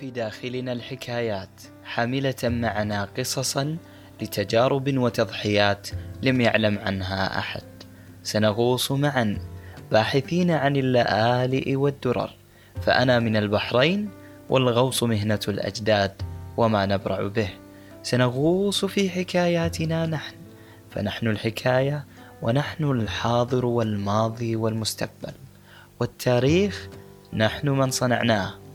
في داخلنا الحكايات حاملة معنا قصصا لتجارب وتضحيات لم يعلم عنها أحد. سنغوص معا باحثين عن اللآلئ والدرر. فأنا من البحرين والغوص مهنة الأجداد وما نبرع به. سنغوص في حكاياتنا نحن فنحن الحكاية ونحن الحاضر والماضي والمستقبل. والتاريخ نحن من صنعناه.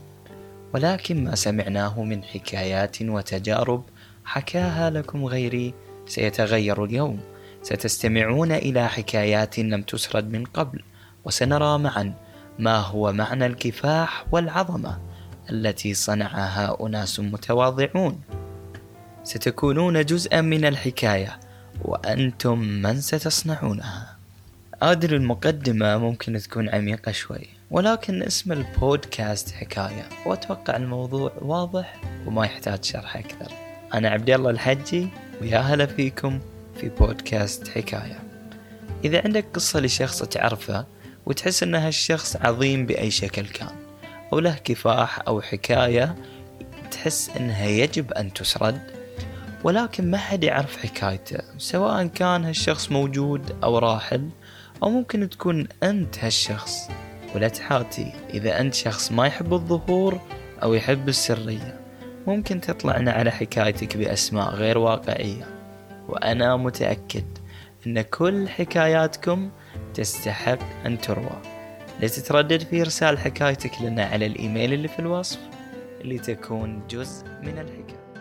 ولكن ما سمعناه من حكايات وتجارب حكاها لكم غيري سيتغير اليوم. ستستمعون إلى حكايات لم تسرد من قبل وسنرى معا ما هو معنى الكفاح والعظمة التي صنعها أناس متواضعون. ستكونون جزءا من الحكاية وأنتم من ستصنعونها. أدري المقدمة ممكن تكون عميقة شوي. ولكن اسم البودكاست حكاية. وأتوقع الموضوع واضح وما يحتاج شرح أكثر. أنا عبد الله الحجي ويا هلا فيكم في بودكاست حكاية. إذا عندك قصة لشخص تعرفه وتحس أن هالشخص عظيم بأي شكل كان أو له كفاح أو حكاية تحس أنها يجب أن تسرد. ولكن ما حد يعرف حكايته سواء كان هالشخص موجود أو راحل أو ممكن تكون أنت هالشخص. ولا تحاتي إذا أنت شخص ما يحب الظهور أو يحب السرية ممكن تطلعنا على حكايتك بأسماء غير واقعية. وأنا متأكد أن كل حكاياتكم تستحق أن تروى. لتتردد في إرسال حكايتك لنا على الإيميل اللي في الوصف لتكون جزء من الحكاية.